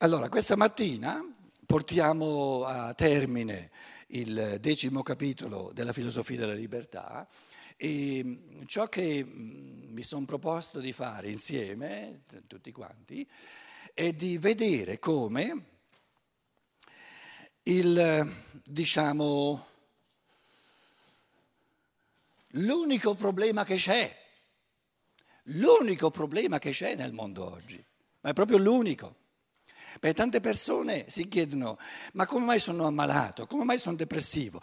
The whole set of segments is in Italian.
Allora, questa mattina portiamo a termine il decimo capitolo della filosofia della libertà e ciò che mi sono proposto di fare insieme, tutti quanti, è di vedere come il, diciamo, l'unico problema che c'è, l'unico problema che c'è nel mondo oggi, ma è proprio l'unico perché tante persone si chiedono, ma come mai sono ammalato? Come mai sono depressivo?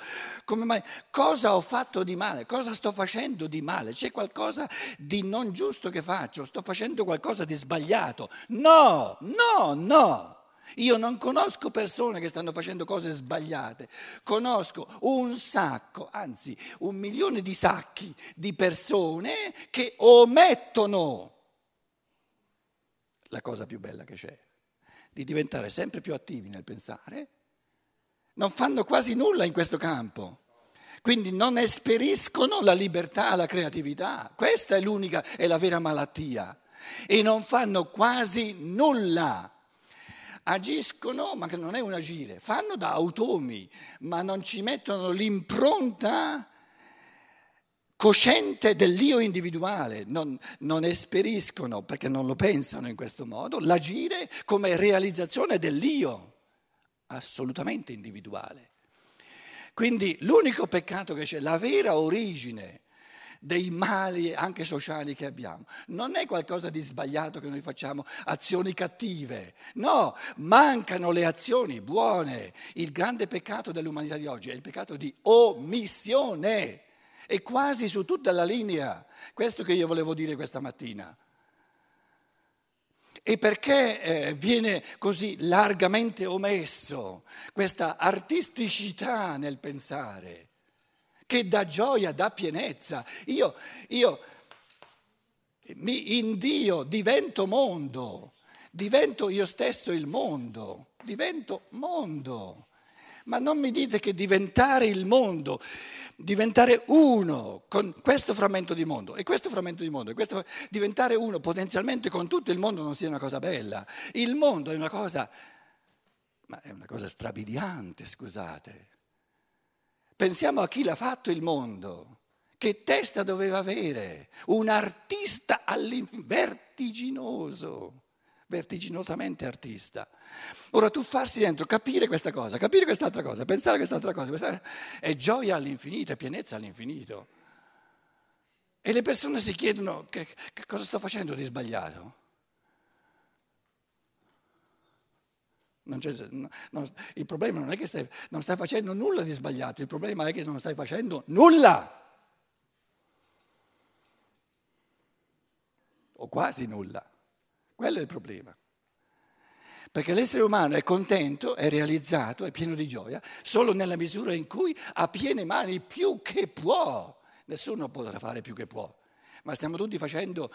Mai, cosa ho fatto di male? Cosa sto facendo di male? C'è qualcosa di non giusto che faccio? Sto facendo qualcosa di sbagliato? No, no, no. Io non conosco persone che stanno facendo cose sbagliate, conosco un sacco, anzi un milione di sacchi di persone che omettono la cosa più bella che c'è di diventare sempre più attivi nel pensare, non fanno quasi nulla in questo campo. Quindi non esperiscono la libertà, la creatività. Questa è l'unica, è la vera malattia. E non fanno quasi nulla. Agiscono, ma che non è un agire, fanno da automi, ma non ci mettono l'impronta cosciente dell'io individuale, non, non, esperiscono, perché non lo pensano in questo modo, l'agire come realizzazione dell'io, assolutamente individuale. Quindi l'unico peccato che c'è, la vera origine dei mali anche sociali che abbiamo, non è qualcosa di sbagliato che noi facciamo, azioni cattive, no, mancano le azioni buone. Il grande peccato dell'umanità di oggi è il peccato di omissione. È quasi su tutta la linea. Questo che io volevo dire questa mattina. E perché eh, viene così largamente omesso questa artisticità nel pensare, che dà gioia, dà pienezza. Io, io mi, in Dio divento mondo, divento io stesso il mondo, divento mondo. Ma non mi dite che diventare il mondo diventare uno con questo frammento di mondo e questo frammento di mondo e questo, diventare uno potenzialmente con tutto il mondo non sia una cosa bella. Il mondo è una cosa, ma è una cosa strabiliante, scusate. Pensiamo a chi l'ha fatto il mondo. Che testa doveva avere? Un artista vertiginoso vertiginosamente artista. Ora tu farsi dentro, capire questa cosa, capire quest'altra cosa, pensare a quest'altra cosa, questa è gioia all'infinito, è pienezza all'infinito. E le persone si chiedono che, che cosa sto facendo di sbagliato. Non non, il problema non è che stai, non stai facendo nulla di sbagliato, il problema è che non stai facendo nulla. O quasi nulla. Quello è il problema. Perché l'essere umano è contento, è realizzato, è pieno di gioia, solo nella misura in cui ha piene mani più che può. Nessuno potrà fare più che può, ma stiamo tutti facendo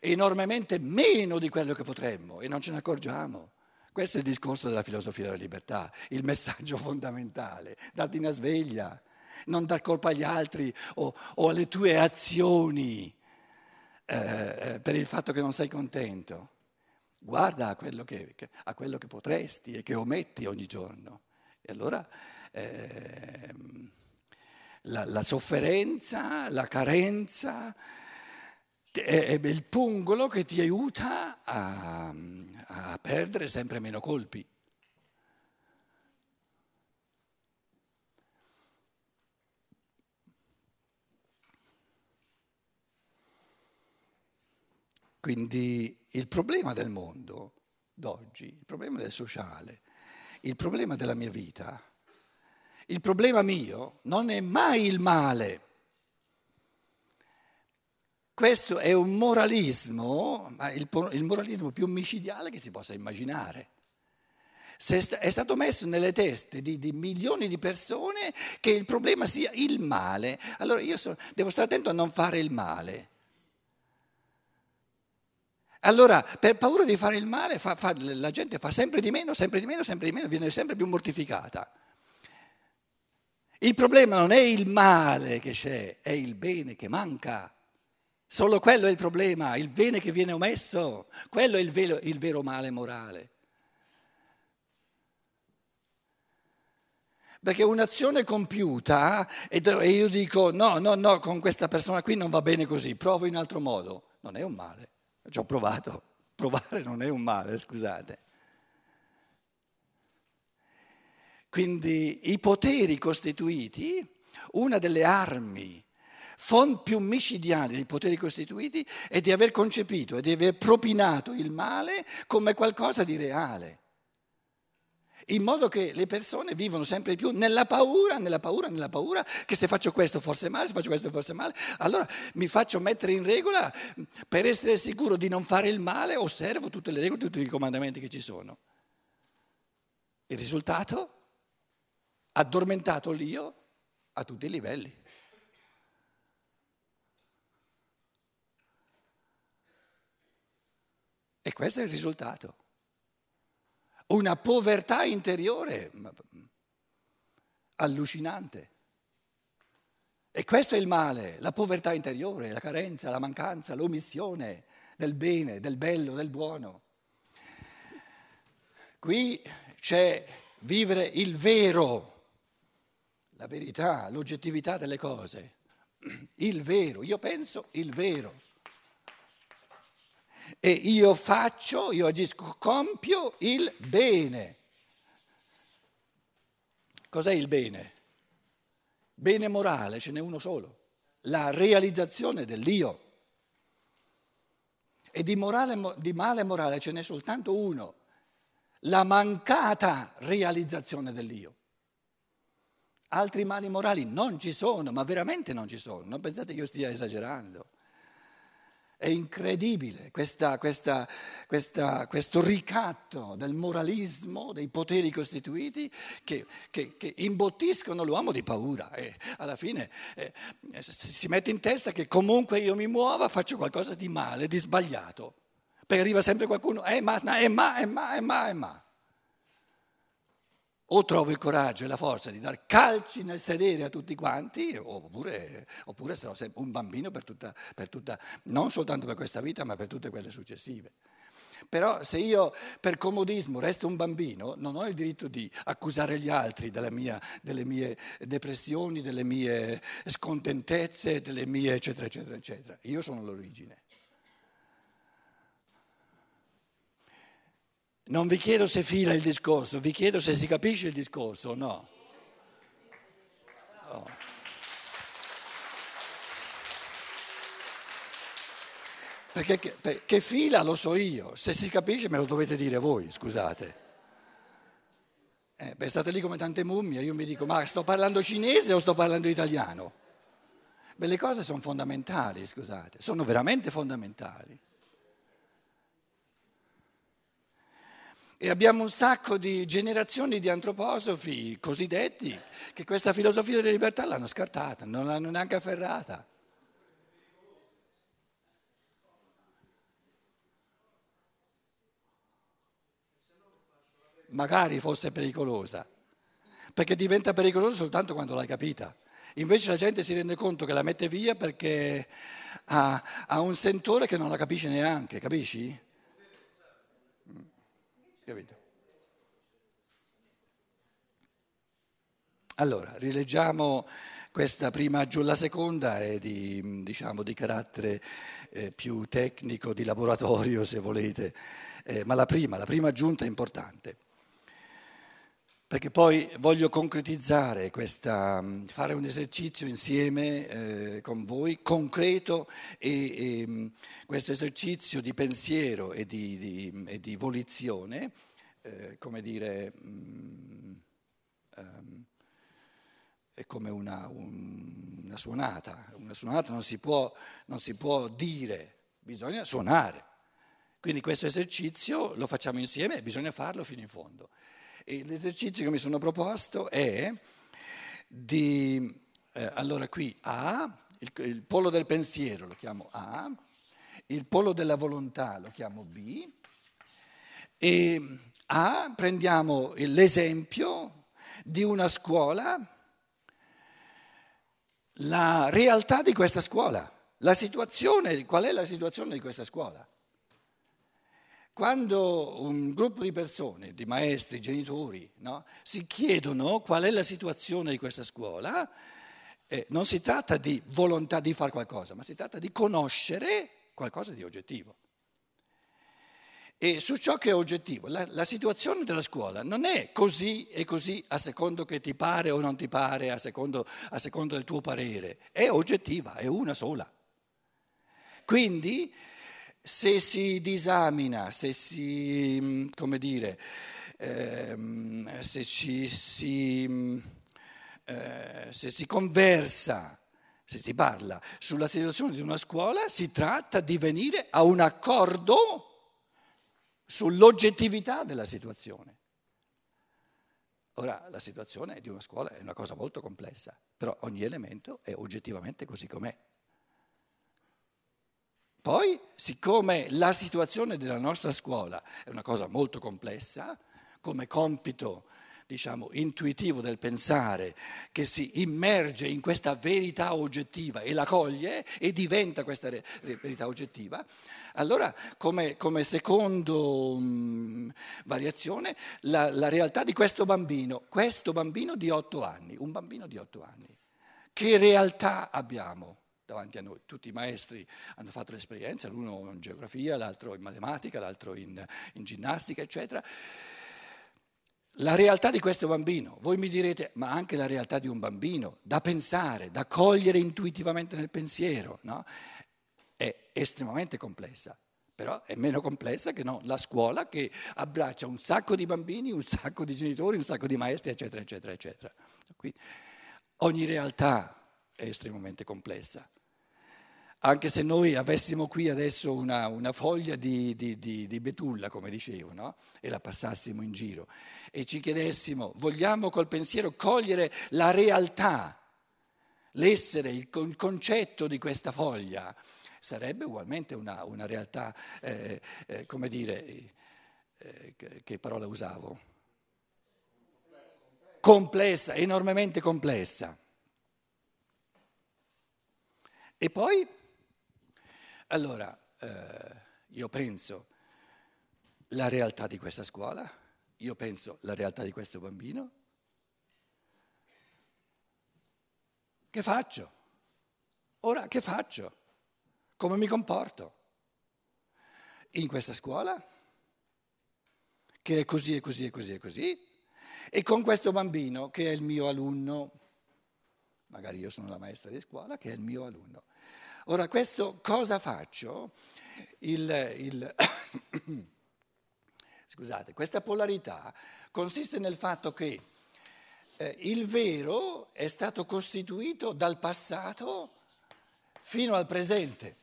enormemente meno di quello che potremmo e non ce ne accorgiamo. Questo è il discorso della filosofia della libertà, il messaggio fondamentale. Dati una sveglia, non dar colpa agli altri o, o alle tue azioni eh, eh per il fatto che non sei contento. Guarda a quello che, a quello che potresti e che ometti ogni giorno. E allora eh, la, la, sofferenza, la carenza è, è, il pungolo che ti aiuta a, a perdere sempre meno colpi. Quindi il problema del mondo d'oggi, il problema del sociale, il problema della mia vita, il problema mio non è mai il male. Questo è un moralismo, ma il, il moralismo più micidiale che si possa immaginare. Se è stato messo nelle teste di, di, milioni di persone che il problema sia il male. Allora io so, devo stare attento a non fare il male. Allora, per paura di fare il male, fa, fa, la gente fa sempre di meno, sempre di meno, sempre di meno, viene sempre più mortificata. Il problema non è il male che c'è, è il bene che manca. Solo quello è il problema, il bene che viene omesso, quello è il, velo, il vero male morale. Perché un'azione compiuta e io dico no, no, no, con questa persona qui non va bene così, provo in altro modo, non è un male. Ci ho provato, provare non è un male, scusate. Quindi i poteri costituiti, una delle armi più micidiali dei poteri costituiti è di aver concepito e di aver propinato il male come qualcosa di reale in modo che le persone vivono sempre più nella paura, nella paura, nella paura, che se faccio questo forse male, se faccio questo forse male, allora mi faccio mettere in regola per essere sicuro di non fare il male, osservo tutte le regole, tutti i comandamenti che ci sono. Il risultato? Addormentato l'io a tutti i livelli. E questo è il risultato una povertà interiore allucinante. E questo è il male, la povertà interiore, la carenza, la mancanza, l'omissione del bene, del bello, del buono. Qui c'è vivere il vero, la verità, l'oggettività delle cose, il vero, io penso il vero e io faccio, io agisco, compio il bene. Cos'è il bene? Bene morale, ce n'è uno solo, la realizzazione dell'io. E di, morale, di male morale ce n'è soltanto uno, la mancata realizzazione dell'io. Altri mali morali non ci sono, ma veramente non ci sono. Non pensate che io stia esagerando. È incredibile questa, questa, questa, questo ricatto del moralismo, dei poteri costituiti che, che, che imbottiscono l'uomo di paura e alla fine eh, si mette in testa che comunque io mi muova faccio qualcosa di male, di sbagliato. Perché arriva sempre qualcuno, eh ma, eh ma, eh ma, eh ma, eh ma o trovo il coraggio e la forza di dar calci nel sedere a tutti quanti, oppure, oppure sarò sempre un bambino per tutta, per tutta, non soltanto per questa vita, ma per tutte quelle successive. Però se io per comodismo resto un bambino, non ho il diritto di accusare gli altri mia, delle mie depressioni, delle mie scontentezze, delle mie eccetera, eccetera, eccetera. Io sono l'origine. Non vi chiedo se fila il discorso, vi chiedo se si capisce il discorso o no. no. Perché che, che, fila lo so io, se si capisce me lo dovete dire voi, scusate. Eh, beh, state lì come tante mummie, io mi dico, ma sto parlando cinese o sto parlando italiano? Beh, le cose sono fondamentali, scusate, sono veramente fondamentali. E abbiamo un sacco di generazioni di antroposofi cosiddetti che questa filosofia della libertà l'hanno scartata, non l'hanno neanche afferrata. Magari fosse pericolosa, perché diventa pericolosa soltanto quando l'hai capita. Invece la gente si rende conto che la mette via perché ha, ha un sentore che non la capisce neanche, capisci? Capito? Allora, rileggiamo questa prima giù, la seconda è di, diciamo, di carattere eh, più tecnico, di laboratorio se volete, eh, ma la prima, la prima aggiunta è importante, perché poi voglio concretizzare questa, fare un esercizio insieme eh, con voi, concreto, e, e, questo esercizio di pensiero e di, di, e di volizione, eh, come dire, um, um, è come una, un, una, suonata, una suonata non si, può, non si può dire, bisogna suonare. Quindi questo esercizio lo facciamo insieme e bisogna farlo fino in fondo. E l'esercizio che mi sono proposto è di, eh, allora qui A, il, il polo del pensiero lo chiamo A, il polo della volontà lo chiamo B, e A prendiamo l'esempio di una scuola, la realtà di questa scuola, la situazione, qual è la situazione di questa scuola. Quando un gruppo di persone, di maestri, genitori, no, si chiedono qual è la situazione di questa scuola, eh, non si tratta di volontà di fare qualcosa, ma si tratta di conoscere qualcosa di oggettivo. E su ciò che è oggettivo, la, la, situazione della scuola non è così e così a secondo che ti pare o non ti pare, a secondo, a secondo del tuo parere, è oggettiva, è una sola. Quindi se si disamina, se si, come dire, ehm, se, ci, si, eh, se si conversa se si parla sulla situazione di una scuola, si tratta di venire a un accordo sull'oggettività della situazione. Ora, la situazione di una scuola è una cosa molto complessa, però ogni elemento è oggettivamente così com'è. Poi, siccome la situazione della nostra scuola è una cosa molto complessa, come compito diciamo, intuitivo del pensare che si immerge in questa verità oggettiva e la coglie e diventa questa verità oggettiva, allora come, come secondo um, variazione la, la realtà di questo bambino, questo bambino di otto anni, un bambino di otto anni, che realtà abbiamo? Davanti a noi. Tutti i maestri hanno fatto l'esperienza, l'uno in geografia, l'altro in matematica, l'altro in, in ginnastica, eccetera la realtà di questo bambino. Voi mi direte, ma anche la realtà di un bambino, da pensare, da cogliere intuitivamente nel pensiero, no? è estremamente complessa. Però è meno complessa che no, la scuola che abbraccia un sacco di bambini, un sacco di genitori, un sacco di maestri, eccetera, eccetera, eccetera. Quindi ogni realtà è estremamente complessa anche se noi avessimo qui adesso una, una foglia di, di, di, di, betulla, come dicevo, no? e la passassimo in giro, e ci chiedessimo, vogliamo col pensiero cogliere la realtà, l'essere, il, concetto di questa foglia, sarebbe ugualmente una, una realtà, eh, eh, come dire, eh, che parola usavo? Complessa, enormemente complessa. E poi allora, eh, io penso la realtà di questa scuola, io penso la realtà di questo bambino. Che faccio? Ora che faccio? Come mi comporto? In questa scuola? Che è così e così e così e così? E con questo bambino che è il mio alunno, magari io sono la maestra di scuola, che è il mio alunno. Ora, questo cosa faccio? Il, il scusate, questa polarità consiste nel fatto che eh, il vero è stato costituito dal passato fino al presente,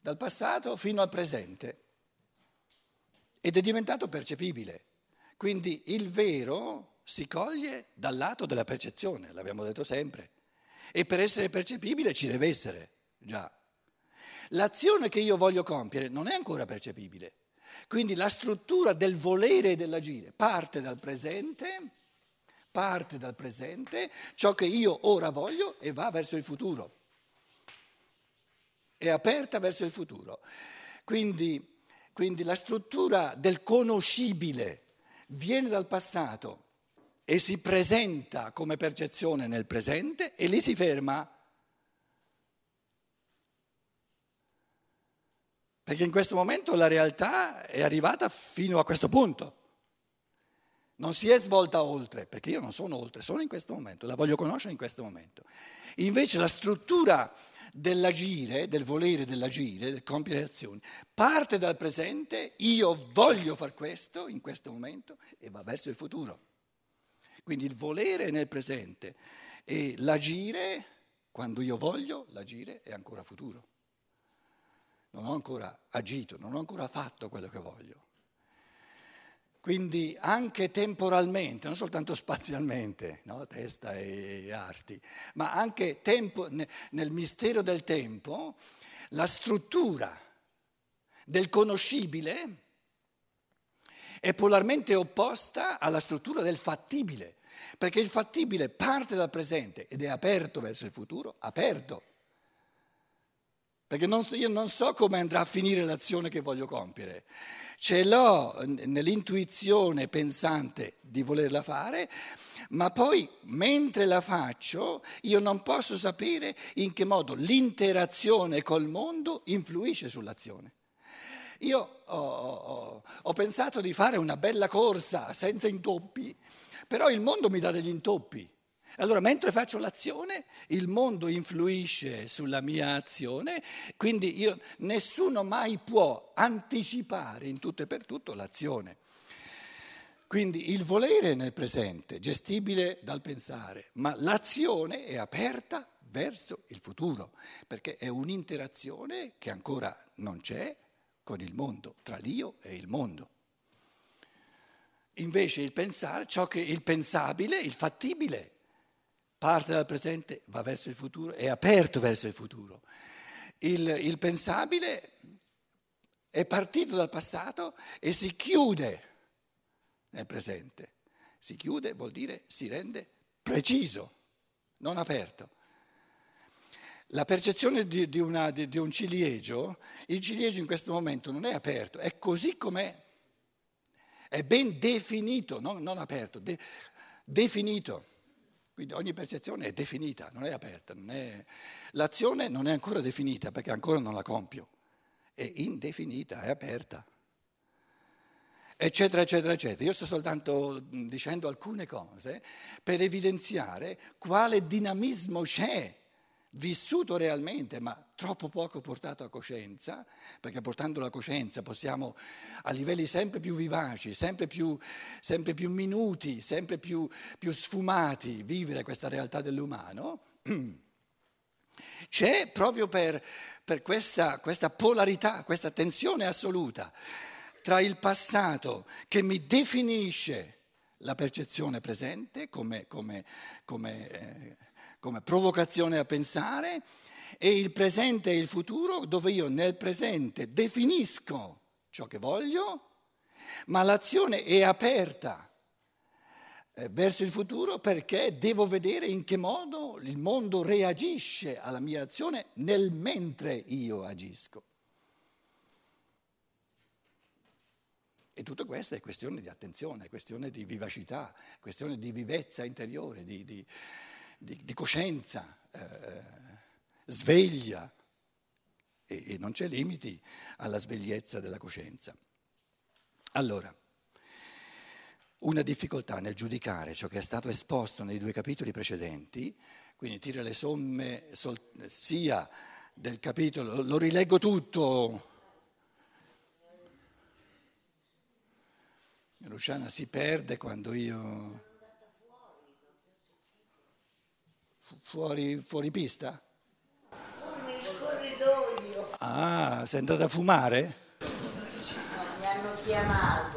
dal passato fino al presente, ed è diventato percepibile. Quindi il vero si coglie dal lato della percezione, l'abbiamo detto sempre e per essere percepibile ci deve essere già. L'azione che io voglio compiere non è ancora percepibile. Quindi la struttura del volere e dell'agire parte dal presente, parte dal presente, ciò che io ora voglio e va verso il futuro. È aperta verso il futuro. Quindi, quindi la struttura del conoscibile viene dal passato e si presenta come percezione nel presente e lì si ferma. Perché in questo momento la realtà è arrivata fino a questo punto. Non si è svolta oltre, perché io non sono oltre, sono in questo momento, la voglio conoscere in questo momento. Invece la struttura dell'agire, del volere dell'agire, del compiere azioni, parte dal presente, io voglio far questo in questo momento e va verso il futuro. Quindi il volere è nel presente e l'agire, quando io voglio, l'agire è ancora futuro. Non ho ancora agito, non ho ancora fatto quello che voglio. Quindi anche temporalmente, non soltanto spazialmente, no? testa e arti, ma anche tempo, nel mistero del tempo, la struttura del conoscibile è polarmente opposta alla struttura del fattibile, perché il fattibile parte dal presente ed è aperto verso il futuro, aperto. perché non so, io non so come andrà a finire l'azione che voglio compiere. Ce l'ho nell'intuizione pensante di volerla fare, ma poi mentre la faccio io non posso sapere in che modo l'interazione col mondo influisce sull'azione. Io ho, ho, ho pensato di fare una bella corsa senza intoppi, però il mondo mi dà degli intoppi. Allora, mentre faccio l'azione, il mondo influisce sulla mia azione, quindi io, nessuno mai può anticipare in tutto e per tutto l'azione. Quindi il volere è nel presente, gestibile dal pensare, ma l'azione è aperta verso il futuro, perché è un'interazione che ancora non c'è con il mondo, tra l'io e il mondo. Invece il pensare, ciò che il pensabile, il fattibile, parte dal presente, va verso il futuro, è aperto verso il futuro. Il, il pensabile è partito dal passato e si chiude nel presente. Si chiude vuol dire si rende preciso, non aperto. La percezione di, di, una, di, di un ciliegio, il ciliegio in questo momento non è aperto, è così com'è, è ben definito, non, non aperto, de, definito. Quindi ogni percezione è definita, non è aperta. Non è... L'azione non è ancora definita perché ancora non la compio, è indefinita, è aperta. Eccetera, eccetera, eccetera. Io sto soltanto dicendo alcune cose per evidenziare quale dinamismo c'è vissuto realmente, ma troppo poco portato a coscienza, perché portando la coscienza possiamo a livelli sempre più vivaci, sempre più, sempre più minuti, sempre più, più sfumati vivere questa realtà dell'umano, c'è proprio per, per questa, questa polarità, questa tensione assoluta tra il passato che mi definisce la percezione presente come, come, come eh, come provocazione a pensare e il presente e il futuro dove io nel presente definisco ciò che voglio, ma l'azione è aperta eh, verso il futuro perché devo vedere in che modo il mondo reagisce alla mia azione nel mentre io agisco. E tutto questo è questione di attenzione, è questione di vivacità, questione di vivezza interiore, di, di di, di coscienza, eh, sveglia e, e non c'è limiti alla svegliezza della coscienza. Allora, una difficoltà nel giudicare ciò che è stato esposto nei due capitoli precedenti, quindi tira le somme sol, sia del capitolo, lo rileggo tutto. Luciana si perde quando io... Fuori, fuori pista? Nel corridoio. Ah, sei andata a fumare? Mi hanno chiamato.